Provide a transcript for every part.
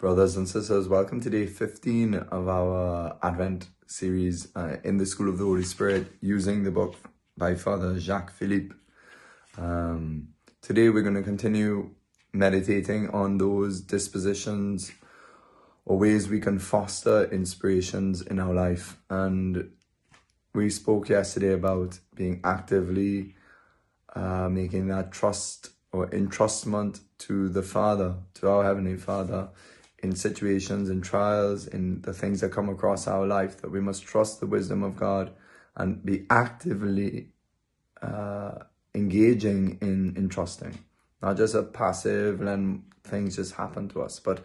Brothers and sisters, welcome to day 15 of our Advent series uh, in the School of the Holy Spirit using the book by Father Jacques Philippe. Um, today we're going to continue meditating on those dispositions or ways we can foster inspirations in our life. And we spoke yesterday about being actively uh, making that trust or entrustment to the Father, to our Heavenly Father in situations, in trials, in the things that come across our life, that we must trust the wisdom of God and be actively uh, engaging in, in trusting. Not just a passive, and things just happen to us, but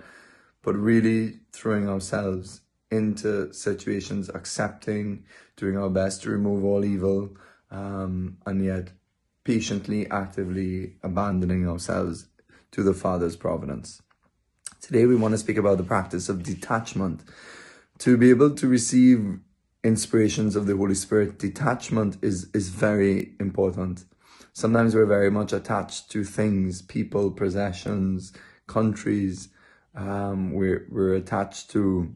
but really throwing ourselves into situations, accepting, doing our best to remove all evil, um, and yet patiently, actively abandoning ourselves to the Father's providence. Today, we want to speak about the practice of detachment. To be able to receive inspirations of the Holy Spirit, detachment is, is very important. Sometimes we're very much attached to things, people, possessions, countries. Um, we're, we're attached to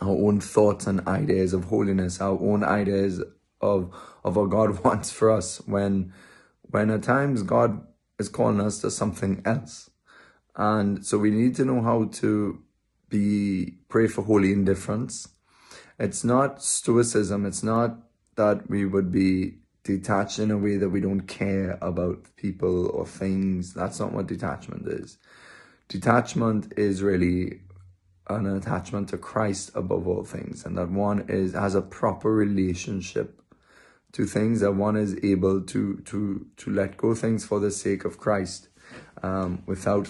our own thoughts and ideas of holiness, our own ideas of, of what God wants for us when, when at times God is calling us to something else. And so we need to know how to be pray for holy indifference. It's not stoicism. It's not that we would be detached in a way that we don't care about people or things. That's not what detachment is. Detachment is really an attachment to Christ above all things, and that one is has a proper relationship to things. That one is able to to to let go things for the sake of Christ, um, without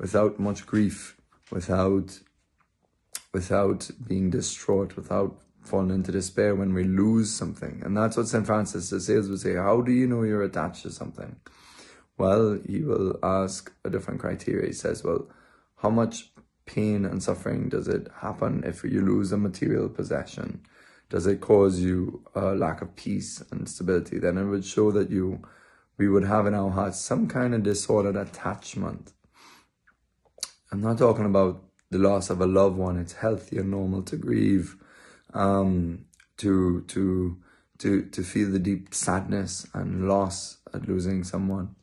without much grief, without without being distraught, without falling into despair when we lose something. And that's what St. Francis de Sales would say. How do you know you're attached to something? Well, he will ask a different criteria. He says, well, how much pain and suffering does it happen if you lose a material possession? Does it cause you a lack of peace and stability? Then it would show that you, we would have in our hearts some kind of disordered attachment I'm not talking about the loss of a loved one. It's healthy and normal to grieve, um, to to to to feel the deep sadness and loss at losing someone.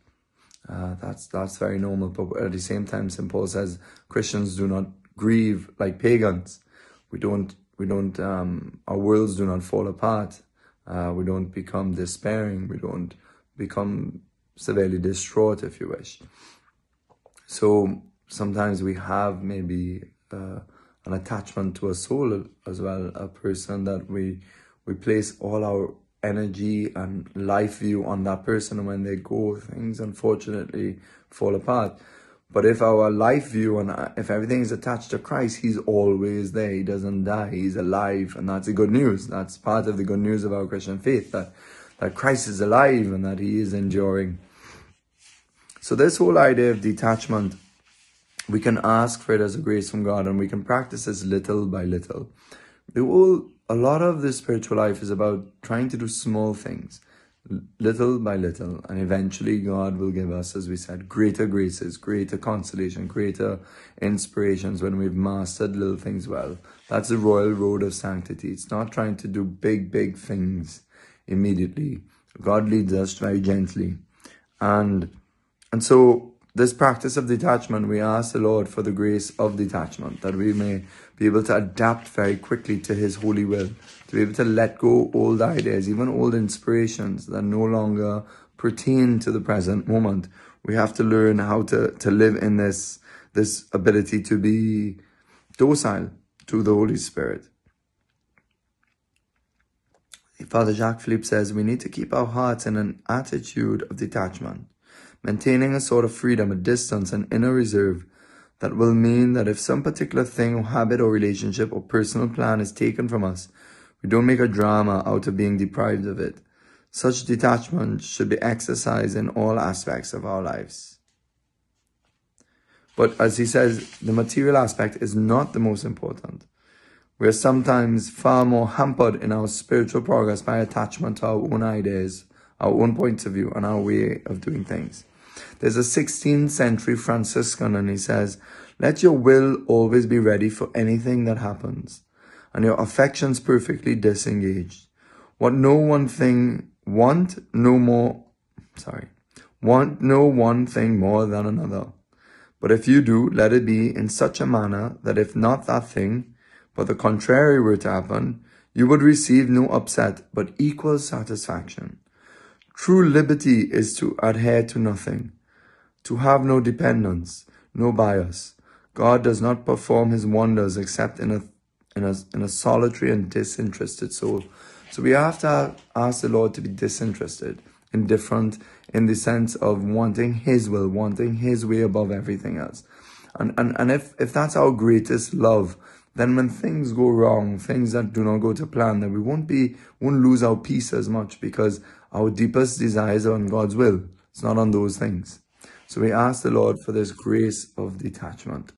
Uh, that's that's very normal. But at the same time, St. Paul says Christians do not grieve like pagans. We don't we don't um, our worlds do not fall apart. Uh, we don't become despairing. We don't become severely distraught, if you wish. So sometimes we have maybe uh, an attachment to a soul as well, a person that we we place all our energy and life view on that person, and when they go, things unfortunately fall apart. But if our life view and uh, if everything is attached to Christ, He's always there. He doesn't die. He's alive, and that's the good news. That's part of the good news of our Christian faith that that Christ is alive and that He is enduring. So this whole idea of detachment we can ask for it as a grace from God and we can practice this little by little. The whole, a lot of the spiritual life is about trying to do small things, little by little, and eventually God will give us, as we said, greater graces, greater consolation, greater inspirations when we've mastered little things well. That's the royal road of sanctity. It's not trying to do big, big things immediately. God leads us very gently. And and so this practice of detachment, we ask the Lord for the grace of detachment, that we may be able to adapt very quickly to His holy will, to be able to let go old ideas, even old inspirations that no longer pertain to the present moment. We have to learn how to, to live in this, this ability to be docile to the Holy Spirit. Father Jacques Philippe says we need to keep our hearts in an attitude of detachment maintaining a sort of freedom, a distance, an inner reserve that will mean that if some particular thing or habit or relationship or personal plan is taken from us, we don't make a drama out of being deprived of it. Such detachment should be exercised in all aspects of our lives. But as he says, the material aspect is not the most important. We are sometimes far more hampered in our spiritual progress by attachment to our own ideas, our own points of view, and our way of doing things. There's a 16th century Franciscan, and he says, Let your will always be ready for anything that happens, and your affections perfectly disengaged. What no one thing want no more, sorry, want no one thing more than another. But if you do, let it be in such a manner that if not that thing, but the contrary were to happen, you would receive no upset, but equal satisfaction. True liberty is to adhere to nothing, to have no dependence, no bias. God does not perform his wonders except in a, in a, in a solitary and disinterested soul. So we have to ask the Lord to be disinterested, indifferent in the sense of wanting his will, wanting his way above everything else. And, and, and if, if that's our greatest love, then when things go wrong, things that do not go to plan, then we won't be, won't lose our peace as much because our deepest desires are on God's will. It's not on those things. So we ask the Lord for this grace of detachment.